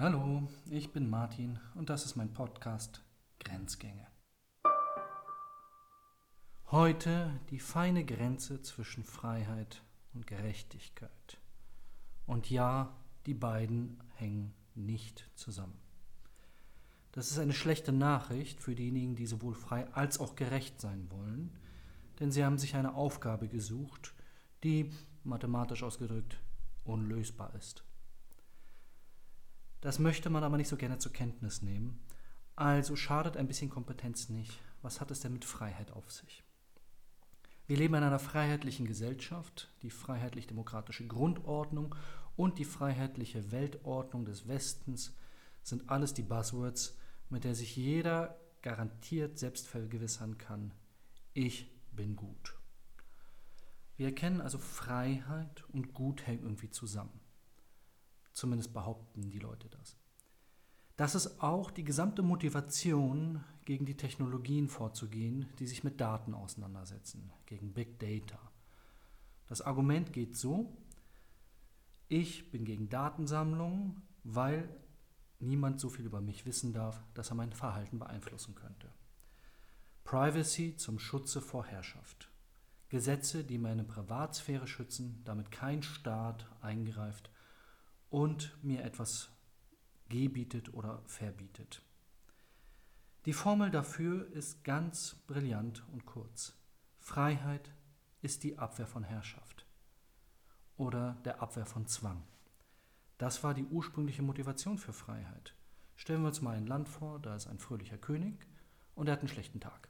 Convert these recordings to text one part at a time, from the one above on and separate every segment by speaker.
Speaker 1: Hallo, ich bin Martin und das ist mein Podcast Grenzgänge. Heute die feine Grenze zwischen Freiheit und Gerechtigkeit. Und ja, die beiden hängen nicht zusammen. Das ist eine schlechte Nachricht für diejenigen, die sowohl frei als auch gerecht sein wollen, denn sie haben sich eine Aufgabe gesucht, die, mathematisch ausgedrückt, unlösbar ist. Das möchte man aber nicht so gerne zur Kenntnis nehmen, also schadet ein bisschen Kompetenz nicht. Was hat es denn mit Freiheit auf sich? Wir leben in einer freiheitlichen Gesellschaft. Die freiheitlich-demokratische Grundordnung und die freiheitliche Weltordnung des Westens sind alles die Buzzwords, mit der sich jeder garantiert selbst vergewissern kann, ich bin gut. Wir erkennen also Freiheit und Gut hängen irgendwie zusammen. Zumindest behaupten die Leute das. Das ist auch die gesamte Motivation, gegen die Technologien vorzugehen, die sich mit Daten auseinandersetzen, gegen Big Data. Das Argument geht so, ich bin gegen Datensammlungen, weil niemand so viel über mich wissen darf, dass er mein Verhalten beeinflussen könnte. Privacy zum Schutze vor Herrschaft. Gesetze, die meine Privatsphäre schützen, damit kein Staat eingreift und mir etwas gebietet oder verbietet. Die Formel dafür ist ganz brillant und kurz. Freiheit ist die Abwehr von Herrschaft oder der Abwehr von Zwang. Das war die ursprüngliche Motivation für Freiheit. Stellen wir uns mal ein Land vor, da ist ein fröhlicher König und er hat einen schlechten Tag.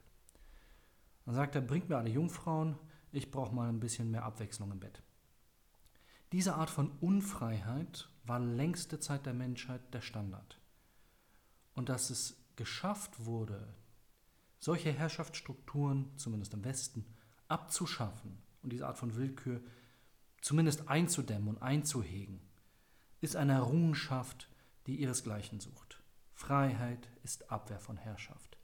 Speaker 1: Dann sagt er, bringt mir alle Jungfrauen, ich brauche mal ein bisschen mehr Abwechslung im Bett. Diese Art von Unfreiheit war längste Zeit der Menschheit der Standard. Und dass es geschafft wurde, solche Herrschaftsstrukturen, zumindest im Westen, abzuschaffen und diese Art von Willkür zumindest einzudämmen und einzuhegen, ist eine Errungenschaft, die ihresgleichen sucht. Freiheit ist Abwehr von Herrschaft.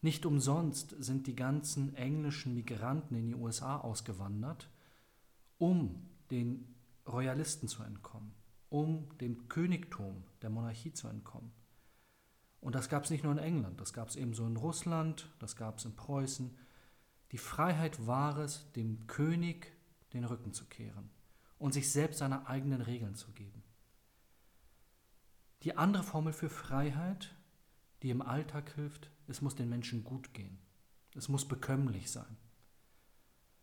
Speaker 1: Nicht umsonst sind die ganzen englischen Migranten in die USA ausgewandert, um den Royalisten zu entkommen, um dem Königtum der Monarchie zu entkommen. Und das gab es nicht nur in England, das gab es ebenso in Russland, das gab es in Preußen. Die Freiheit war es, dem König den Rücken zu kehren und sich selbst seine eigenen Regeln zu geben. Die andere Formel für Freiheit, die im Alltag hilft, es muss den Menschen gut gehen. Es muss bekömmlich sein.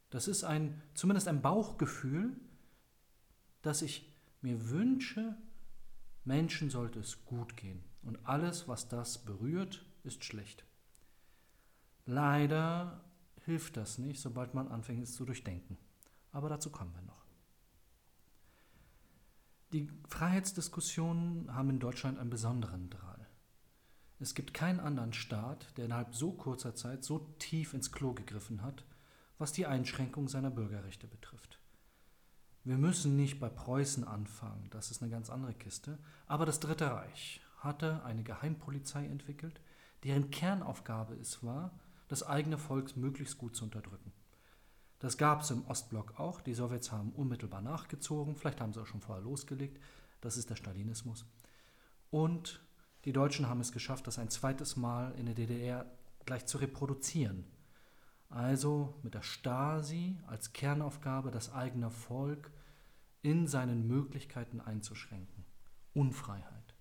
Speaker 1: Das ist ein, zumindest ein Bauchgefühl, dass ich mir wünsche, Menschen sollte es gut gehen. Und alles, was das berührt, ist schlecht. Leider hilft das nicht, sobald man anfängt, es zu durchdenken. Aber dazu kommen wir noch. Die Freiheitsdiskussionen haben in Deutschland einen besonderen Drall. Es gibt keinen anderen Staat, der innerhalb so kurzer Zeit so tief ins Klo gegriffen hat, was die Einschränkung seiner Bürgerrechte betrifft. Wir müssen nicht bei Preußen anfangen, das ist eine ganz andere Kiste, aber das Dritte Reich hatte eine Geheimpolizei entwickelt, deren Kernaufgabe es war, das eigene Volk möglichst gut zu unterdrücken. Das gab es im Ostblock auch. Die Sowjets haben unmittelbar nachgezogen. Vielleicht haben sie auch schon vorher losgelegt. Das ist der Stalinismus. Und die Deutschen haben es geschafft, das ein zweites Mal in der DDR gleich zu reproduzieren. Also mit der Stasi als Kernaufgabe das eigene Volk in seinen Möglichkeiten einzuschränken. Unfreiheit.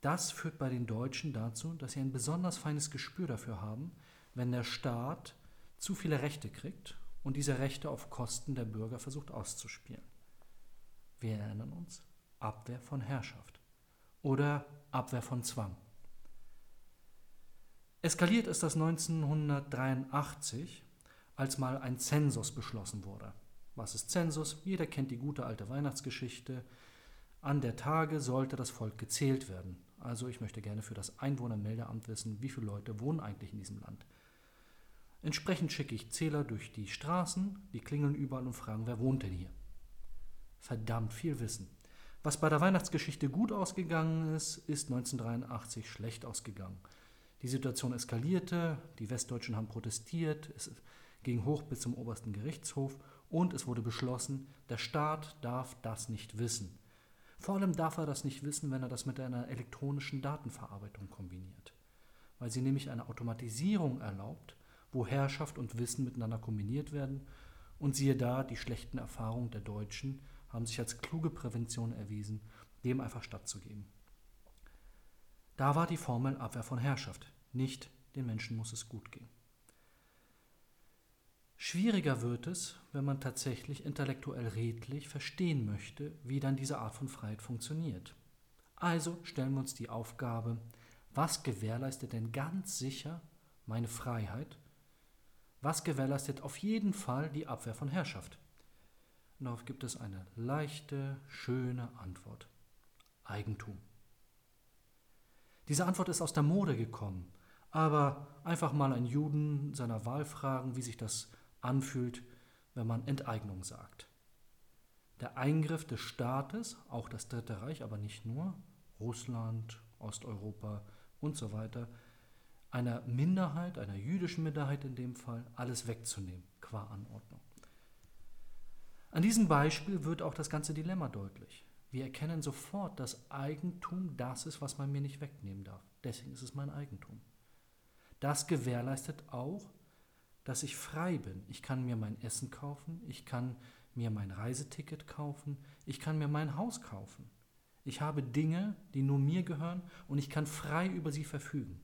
Speaker 1: Das führt bei den Deutschen dazu, dass sie ein besonders feines Gespür dafür haben, wenn der Staat zu viele Rechte kriegt und diese Rechte auf Kosten der Bürger versucht auszuspielen. Wir erinnern uns, Abwehr von Herrschaft oder Abwehr von Zwang. Eskaliert ist das 1983, als mal ein Zensus beschlossen wurde. Was ist Zensus? Jeder kennt die gute alte Weihnachtsgeschichte. An der Tage sollte das Volk gezählt werden. Also ich möchte gerne für das Einwohnermeldeamt wissen, wie viele Leute wohnen eigentlich in diesem Land. Entsprechend schicke ich Zähler durch die Straßen, die klingeln überall und fragen, wer wohnt denn hier? Verdammt viel Wissen. Was bei der Weihnachtsgeschichte gut ausgegangen ist, ist 1983 schlecht ausgegangen. Die Situation eskalierte, die Westdeutschen haben protestiert, es ging hoch bis zum obersten Gerichtshof und es wurde beschlossen, der Staat darf das nicht wissen. Vor allem darf er das nicht wissen, wenn er das mit einer elektronischen Datenverarbeitung kombiniert, weil sie nämlich eine Automatisierung erlaubt, wo Herrschaft und Wissen miteinander kombiniert werden. Und siehe da, die schlechten Erfahrungen der Deutschen haben sich als kluge Prävention erwiesen, dem einfach stattzugeben. Da war die Formel Abwehr von Herrschaft, nicht den Menschen muss es gut gehen. Schwieriger wird es, wenn man tatsächlich intellektuell redlich verstehen möchte, wie dann diese Art von Freiheit funktioniert. Also stellen wir uns die Aufgabe, was gewährleistet denn ganz sicher meine Freiheit? Was gewährleistet auf jeden Fall die Abwehr von Herrschaft? Und darauf gibt es eine leichte, schöne Antwort. Eigentum. Diese Antwort ist aus der Mode gekommen, aber einfach mal einen Juden seiner Wahl fragen, wie sich das anfühlt, wenn man Enteignung sagt. Der Eingriff des Staates, auch das Dritte Reich, aber nicht nur, Russland, Osteuropa und so weiter, einer Minderheit, einer jüdischen Minderheit in dem Fall, alles wegzunehmen, qua Anordnung. An diesem Beispiel wird auch das ganze Dilemma deutlich. Wir erkennen sofort, dass Eigentum das ist, was man mir nicht wegnehmen darf. Deswegen ist es mein Eigentum. Das gewährleistet auch, dass ich frei bin. Ich kann mir mein Essen kaufen, ich kann mir mein Reiseticket kaufen, ich kann mir mein Haus kaufen. Ich habe Dinge, die nur mir gehören und ich kann frei über sie verfügen.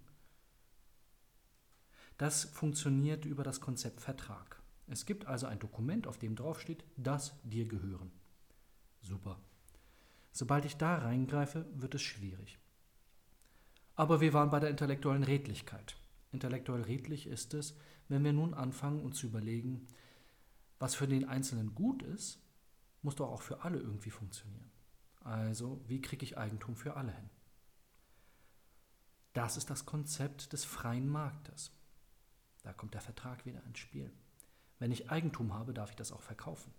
Speaker 1: Das funktioniert über das Konzept Vertrag. Es gibt also ein Dokument, auf dem draufsteht, das dir gehören. Super. Sobald ich da reingreife, wird es schwierig. Aber wir waren bei der intellektuellen Redlichkeit. Intellektuell redlich ist es, wenn wir nun anfangen, uns zu überlegen, was für den Einzelnen gut ist, muss doch auch für alle irgendwie funktionieren. Also, wie kriege ich Eigentum für alle hin? Das ist das Konzept des freien Marktes. Da kommt der Vertrag wieder ins Spiel. Wenn ich Eigentum habe, darf ich das auch verkaufen.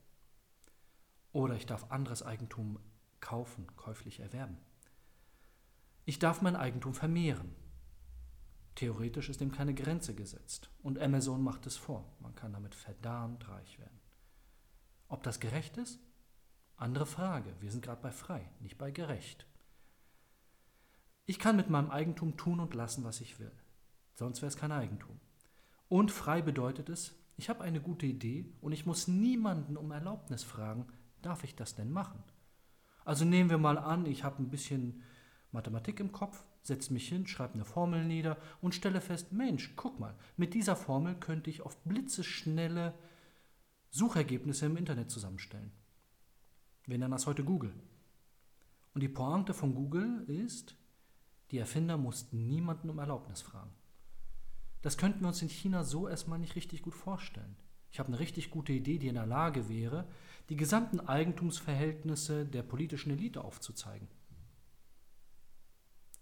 Speaker 1: Oder ich darf anderes Eigentum kaufen, käuflich erwerben. Ich darf mein Eigentum vermehren. Theoretisch ist dem keine Grenze gesetzt. Und Amazon macht es vor. Man kann damit verdammt reich werden. Ob das gerecht ist? Andere Frage. Wir sind gerade bei frei, nicht bei gerecht. Ich kann mit meinem Eigentum tun und lassen, was ich will. Sonst wäre es kein Eigentum. Und frei bedeutet es, ich habe eine gute Idee und ich muss niemanden um Erlaubnis fragen, darf ich das denn machen? Also nehmen wir mal an, ich habe ein bisschen Mathematik im Kopf, setze mich hin, schreibe eine Formel nieder und stelle fest, Mensch, guck mal, mit dieser Formel könnte ich auf blitzeschnelle Suchergebnisse im Internet zusammenstellen. Wir nennen das heute Google. Und die Pointe von Google ist, die Erfinder mussten niemanden um Erlaubnis fragen. Das könnten wir uns in China so erstmal nicht richtig gut vorstellen. Ich habe eine richtig gute Idee, die in der Lage wäre, die gesamten Eigentumsverhältnisse der politischen Elite aufzuzeigen.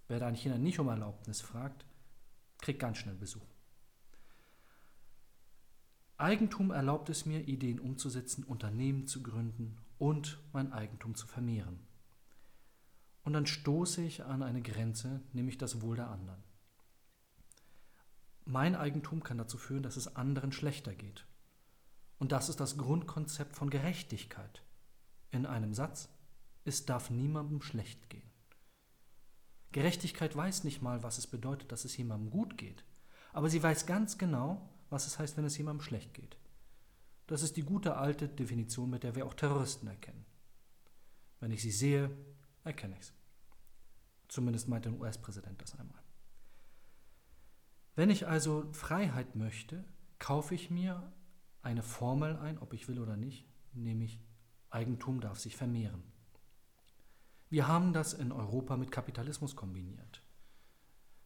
Speaker 1: Wer da in China nicht um Erlaubnis fragt, kriegt ganz schnell Besuch. Eigentum erlaubt es mir, Ideen umzusetzen, Unternehmen zu gründen und mein Eigentum zu vermehren. Und dann stoße ich an eine Grenze, nämlich das Wohl der anderen. Mein Eigentum kann dazu führen, dass es anderen schlechter geht. Und das ist das Grundkonzept von Gerechtigkeit. In einem Satz, es darf niemandem schlecht gehen. Gerechtigkeit weiß nicht mal, was es bedeutet, dass es jemandem gut geht. Aber sie weiß ganz genau, was es heißt, wenn es jemandem schlecht geht. Das ist die gute alte Definition, mit der wir auch Terroristen erkennen. Wenn ich sie sehe, erkenne ich es. Zumindest meinte ein US-Präsident das einmal. Wenn ich also Freiheit möchte, kaufe ich mir eine Formel ein, ob ich will oder nicht, nämlich Eigentum darf sich vermehren. Wir haben das in Europa mit Kapitalismus kombiniert.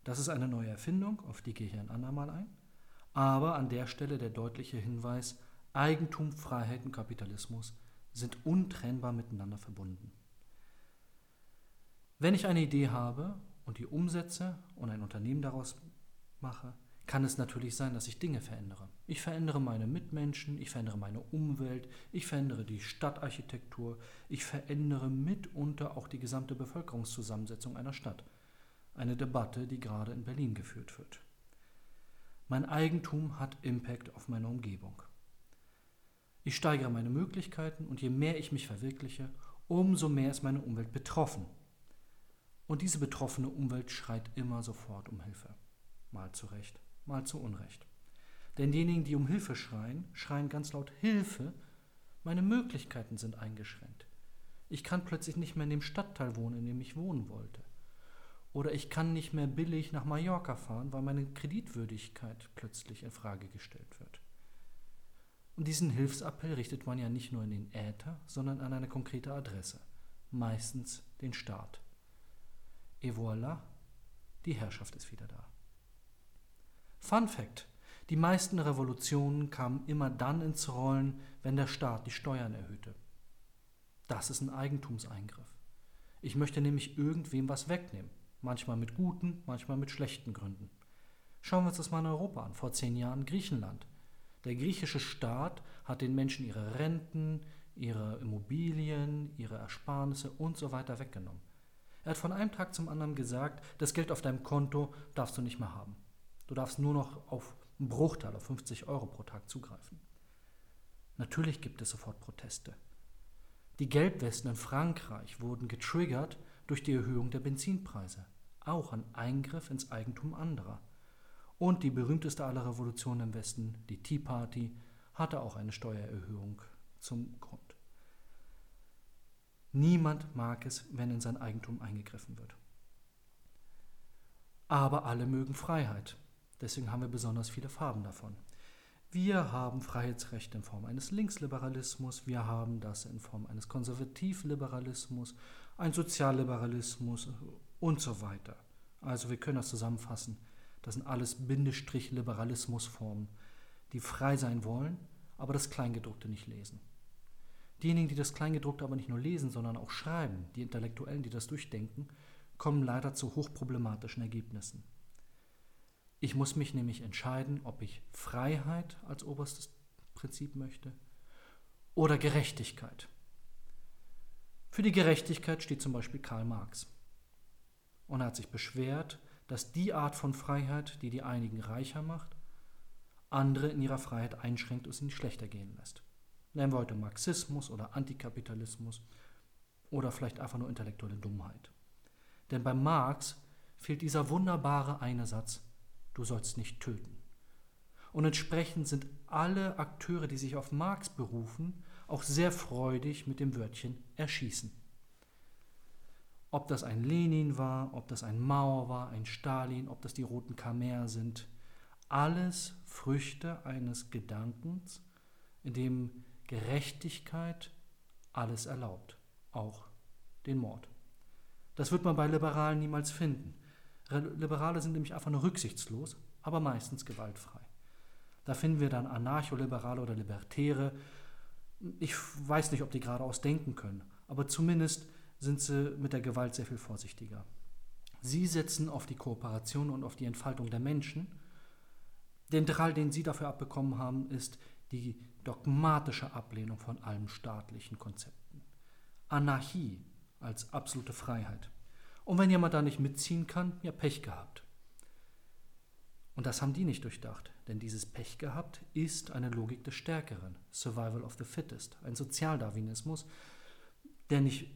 Speaker 1: Das ist eine neue Erfindung, auf die gehe ich ein andermal ein. Aber an der Stelle der deutliche Hinweis, Eigentum, Freiheit und Kapitalismus sind untrennbar miteinander verbunden. Wenn ich eine Idee habe und die umsetze und ein Unternehmen daraus mache, kann es natürlich sein, dass ich Dinge verändere. Ich verändere meine Mitmenschen, ich verändere meine Umwelt, ich verändere die Stadtarchitektur, ich verändere mitunter auch die gesamte Bevölkerungszusammensetzung einer Stadt. Eine Debatte, die gerade in Berlin geführt wird. Mein Eigentum hat Impact auf meine Umgebung. Ich steigere meine Möglichkeiten und je mehr ich mich verwirkliche, umso mehr ist meine Umwelt betroffen. Und diese betroffene Umwelt schreit immer sofort um Hilfe. Mal zu Recht, mal zu Unrecht. Denn diejenigen, die um Hilfe schreien, schreien ganz laut Hilfe, meine Möglichkeiten sind eingeschränkt. Ich kann plötzlich nicht mehr in dem Stadtteil wohnen, in dem ich wohnen wollte. Oder ich kann nicht mehr billig nach Mallorca fahren, weil meine Kreditwürdigkeit plötzlich in Frage gestellt wird. Und diesen Hilfsappell richtet man ja nicht nur in den Äther, sondern an eine konkrete Adresse, meistens den Staat. Et voilà, die Herrschaft ist wieder da. Fun Fact: Die meisten Revolutionen kamen immer dann ins Rollen, wenn der Staat die Steuern erhöhte. Das ist ein Eigentumseingriff. Ich möchte nämlich irgendwem was wegnehmen, manchmal mit guten, manchmal mit schlechten Gründen. Schauen wir uns das mal in Europa an, vor zehn Jahren Griechenland. Der griechische Staat hat den Menschen ihre Renten, ihre Immobilien, ihre Ersparnisse und so weiter weggenommen. Er hat von einem Tag zum anderen gesagt, das Geld auf deinem Konto darfst du nicht mehr haben. Du darfst nur noch auf einen Bruchteil, auf 50 Euro pro Tag zugreifen. Natürlich gibt es sofort Proteste. Die Gelbwesten in Frankreich wurden getriggert durch die Erhöhung der Benzinpreise, auch ein Eingriff ins Eigentum anderer. Und die berühmteste aller Revolutionen im Westen, die Tea Party, hatte auch eine Steuererhöhung zum Grund. Niemand mag es, wenn in sein Eigentum eingegriffen wird. Aber alle mögen Freiheit. Deswegen haben wir besonders viele Farben davon. Wir haben Freiheitsrechte in Form eines Linksliberalismus, wir haben das in Form eines Konservativliberalismus, ein Sozialliberalismus und so weiter. Also wir können das zusammenfassen. Das sind alles Bindestrich-Liberalismusformen, die frei sein wollen, aber das Kleingedruckte nicht lesen. Diejenigen, die das Kleingedruckte aber nicht nur lesen, sondern auch schreiben, die Intellektuellen, die das durchdenken, kommen leider zu hochproblematischen Ergebnissen. Ich muss mich nämlich entscheiden, ob ich Freiheit als oberstes Prinzip möchte oder Gerechtigkeit. Für die Gerechtigkeit steht zum Beispiel Karl Marx. Und er hat sich beschwert, dass die Art von Freiheit, die die einigen reicher macht, andere in ihrer Freiheit einschränkt und sie nicht schlechter gehen lässt. Nennen wir heute Marxismus oder Antikapitalismus oder vielleicht einfach nur intellektuelle Dummheit. Denn bei Marx fehlt dieser wunderbare eine Satz, du sollst nicht töten. Und entsprechend sind alle Akteure, die sich auf Marx berufen, auch sehr freudig mit dem Wörtchen erschießen. Ob das ein Lenin war, ob das ein Mao war, ein Stalin, ob das die Roten Khmer sind, alles Früchte eines Gedankens, in dem Gerechtigkeit alles erlaubt, auch den Mord. Das wird man bei Liberalen niemals finden. Liberale sind nämlich einfach nur rücksichtslos, aber meistens gewaltfrei. Da finden wir dann Anarcholiberale oder Libertäre. Ich weiß nicht, ob die geradeaus denken können, aber zumindest sind sie mit der Gewalt sehr viel vorsichtiger. Sie setzen auf die Kooperation und auf die Entfaltung der Menschen. Den Drall, den sie dafür abbekommen haben, ist die dogmatische Ablehnung von allen staatlichen Konzepten. Anarchie als absolute Freiheit. Und wenn jemand da nicht mitziehen kann, ja Pech gehabt. Und das haben die nicht durchdacht, denn dieses Pech gehabt ist eine Logik des Stärkeren, Survival of the Fittest, ein Sozialdarwinismus, der nicht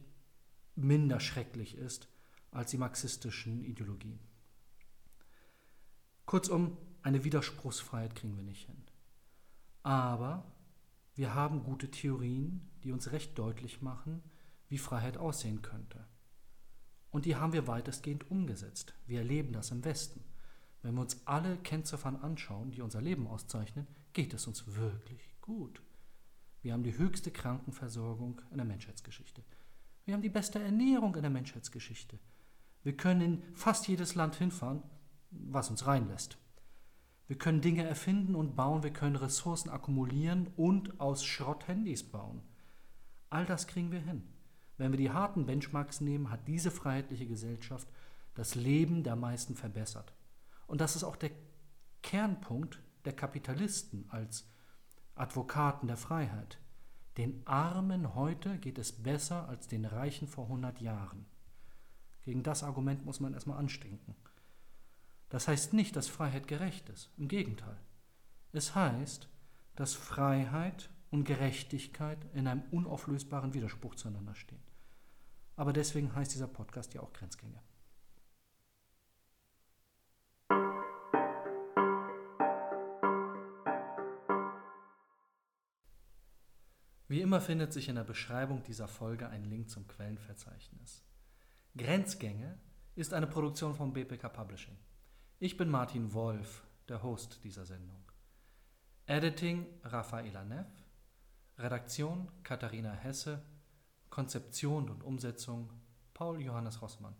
Speaker 1: minder schrecklich ist als die marxistischen Ideologien. Kurzum, eine Widerspruchsfreiheit kriegen wir nicht hin. Aber wir haben gute Theorien, die uns recht deutlich machen, wie Freiheit aussehen könnte. Und die haben wir weitestgehend umgesetzt. Wir erleben das im Westen. Wenn wir uns alle Kennziffern anschauen, die unser Leben auszeichnen, geht es uns wirklich gut. Wir haben die höchste Krankenversorgung in der Menschheitsgeschichte. Wir haben die beste Ernährung in der Menschheitsgeschichte. Wir können in fast jedes Land hinfahren, was uns reinlässt. Wir können Dinge erfinden und bauen, wir können Ressourcen akkumulieren und aus Schrott Handys bauen. All das kriegen wir hin. Wenn wir die harten Benchmarks nehmen, hat diese freiheitliche Gesellschaft das Leben der meisten verbessert. Und das ist auch der Kernpunkt der Kapitalisten als Advokaten der Freiheit. Den Armen heute geht es besser als den Reichen vor 100 Jahren. Gegen das Argument muss man erstmal anstinken. Das heißt nicht, dass Freiheit gerecht ist. Im Gegenteil. Es heißt, dass Freiheit und Gerechtigkeit in einem unauflösbaren Widerspruch zueinander stehen. Aber deswegen heißt dieser Podcast ja auch Grenzgänge. Wie immer findet sich in der Beschreibung dieser Folge ein Link zum Quellenverzeichnis. Grenzgänge ist eine Produktion von BPK Publishing. Ich bin Martin Wolf, der Host dieser Sendung. Editing Rafaela Neff, Redaktion Katharina Hesse, Konzeption und Umsetzung Paul Johannes Rossmann.